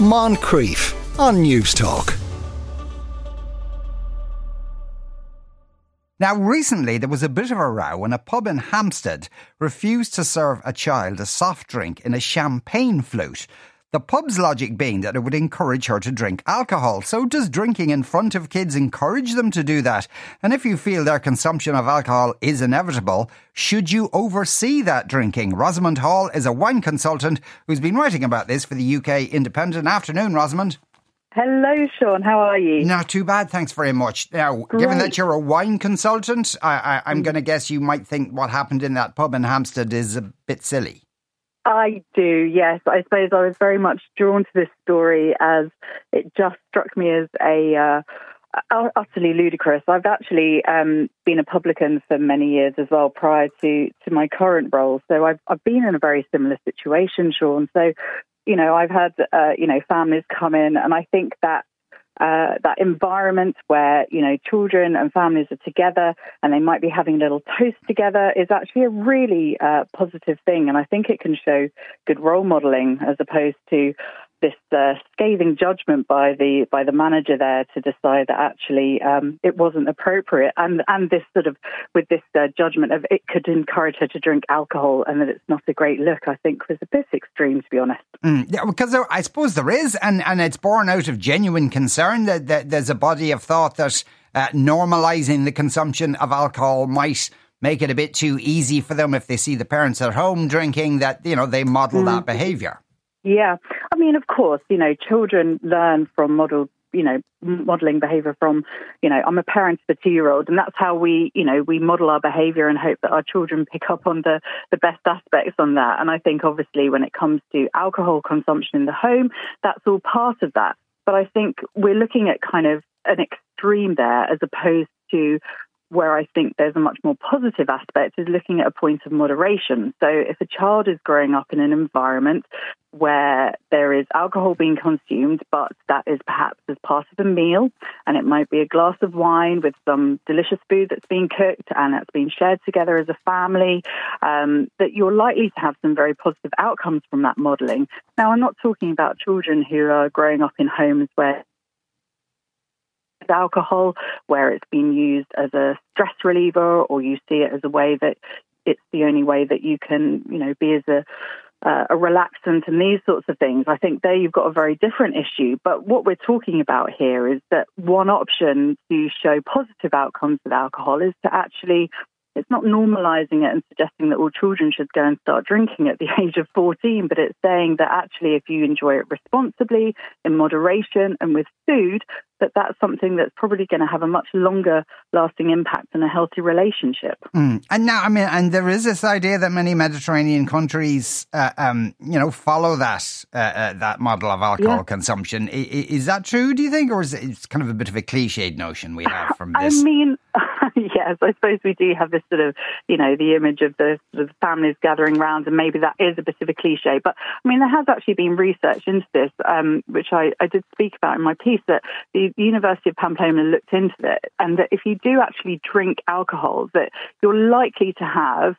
Moncrieff on Newstalk. Now, recently there was a bit of a row when a pub in Hampstead refused to serve a child a soft drink in a champagne flute. The pub's logic being that it would encourage her to drink alcohol. So, does drinking in front of kids encourage them to do that? And if you feel their consumption of alcohol is inevitable, should you oversee that drinking? Rosamund Hall is a wine consultant who's been writing about this for the UK Independent. Afternoon, Rosamund. Hello, Sean. How are you? Not too bad, thanks very much. Now, Great. given that you're a wine consultant, I, am mm. going to guess you might think what happened in that pub in Hampstead is a bit silly. I do, yes. I suppose I was very much drawn to this story as it just struck me as a uh, utterly ludicrous. I've actually um, been a publican for many years as well prior to, to my current role. So I've, I've been in a very similar situation, Sean. So, you know, I've had, uh, you know, families come in and I think that uh, that environment where you know children and families are together and they might be having a little toast together is actually a really uh, positive thing, and I think it can show good role modelling as opposed to this uh, scathing judgment by the by the manager there to decide that actually um, it wasn't appropriate, and and this sort of with this uh, judgment of it could encourage her to drink alcohol and that it's not a great look. I think was a bit extreme to be honest. Mm, yeah, because there, I suppose there is, and and it's born out of genuine concern that, that there's a body of thought that uh, normalising the consumption of alcohol might make it a bit too easy for them if they see the parents at home drinking that you know they model mm. that behaviour. Yeah, I mean, of course, you know, children learn from model, you know, modeling behavior from, you know, I'm a parent of a two year old, and that's how we, you know, we model our behavior and hope that our children pick up on the, the best aspects on that. And I think obviously when it comes to alcohol consumption in the home, that's all part of that. But I think we're looking at kind of an extreme there as opposed to where I think there's a much more positive aspect is looking at a point of moderation. So if a child is growing up in an environment where there is alcohol being consumed, but that is perhaps as part of a meal, and it might be a glass of wine with some delicious food that's being cooked and that's being shared together as a family, um, that you're likely to have some very positive outcomes from that modelling. Now, I'm not talking about children who are growing up in homes where alcohol, where it's been used as a stress reliever, or you see it as a way that it's the only way that you can, you know, be as a uh, a relaxant and these sorts of things. I think there you've got a very different issue. But what we're talking about here is that one option to show positive outcomes with alcohol is to actually it's not normalizing it and suggesting that all children should go and start drinking at the age of 14, but it's saying that actually, if you enjoy it responsibly, in moderation, and with food, that that's something that's probably going to have a much longer lasting impact in a healthy relationship. Mm. And now, I mean, and there is this idea that many Mediterranean countries, uh, um, you know, follow that uh, uh, that model of alcohol yeah. consumption. I, is that true? Do you think, or is it kind of a bit of a cliched notion we have from this? I mean. yes, I suppose we do have this sort of, you know, the image of the sort of families gathering round, and maybe that is a bit of a cliche. But I mean, there has actually been research into this, um, which I, I did speak about in my piece, that the University of Pamplona looked into it, and that if you do actually drink alcohol, that you're likely to have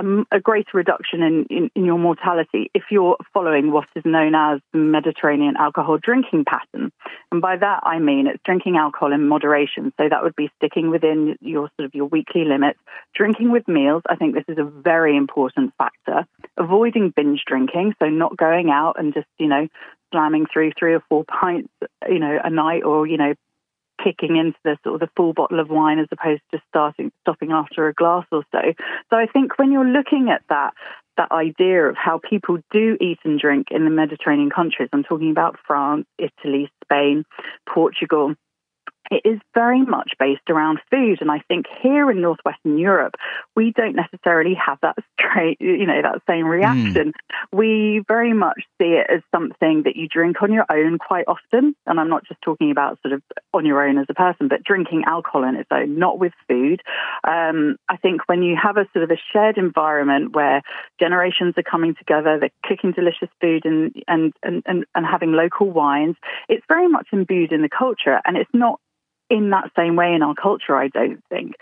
a, a greater reduction in, in, in, your mortality if you're following what is known as the Mediterranean alcohol drinking pattern. And by that I mean it's drinking alcohol in moderation. So that would be sticking within your sort of your weekly limits, drinking with meals. I think this is a very important factor. Avoiding binge drinking, so not going out and just, you know, slamming through three or four pints, you know, a night or, you know, kicking into the sort of the full bottle of wine as opposed to starting stopping after a glass or so. So I think when you're looking at that that idea of how people do eat and drink in the Mediterranean countries, I'm talking about France, Italy, Spain, Portugal it is very much based around food. And I think here in Northwestern Europe, we don't necessarily have that straight, you know, that same reaction. Mm. We very much see it as something that you drink on your own quite often. And I'm not just talking about sort of on your own as a person, but drinking alcohol on its own, not with food. Um, I think when you have a sort of a shared environment where generations are coming together, they're cooking delicious food and, and, and, and, and having local wines, it's very much imbued in the culture. And it's not in that same way in our culture, I don't think.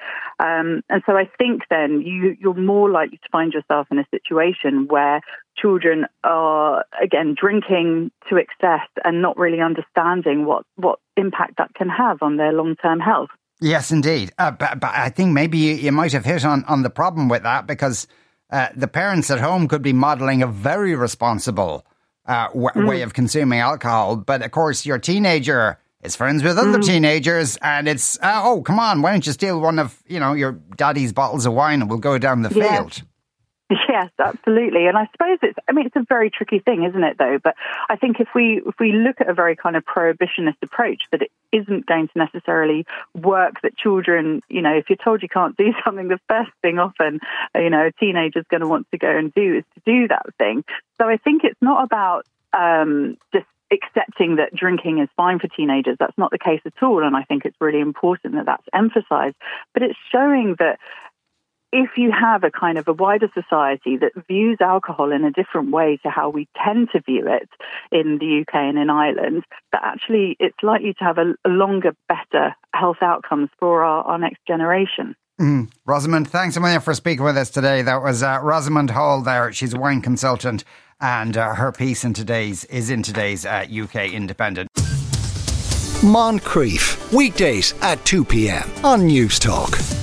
Um, and so I think then you, you're more likely to find yourself in a situation where children are, again, drinking to excess and not really understanding what, what impact that can have on their long term health. Yes, indeed. Uh, but, but I think maybe you, you might have hit on, on the problem with that because uh, the parents at home could be modeling a very responsible uh, w- mm. way of consuming alcohol. But of course, your teenager is friends with other mm. teenagers, and it's uh, oh come on, why don't you steal one of you know your daddy's bottles of wine and we'll go down the yeah. field. Yes, absolutely. And I suppose it's I mean it's a very tricky thing, isn't it though? But I think if we if we look at a very kind of prohibitionist approach that it isn't going to necessarily work that children, you know, if you're told you can't do something, the first thing often, you know, a teenager's going to want to go and do is to do that thing. So I think it's not about um, just accepting that drinking is fine for teenagers. That's not the case at all. And I think it's really important that that's emphasized. But it's showing that if you have a kind of a wider society that views alcohol in a different way to how we tend to view it in the UK and in Ireland, that actually it's likely to have a, longer, better health outcomes for our, our next generation. Mm. Rosamund, thanks a million for speaking with us today. That was uh, Rosamund Hall there. She's a wine consultant, and uh, her piece in today's is in today's uh, UK Independent. Moncrieff, weekdays at 2 p.m. on Newstalk.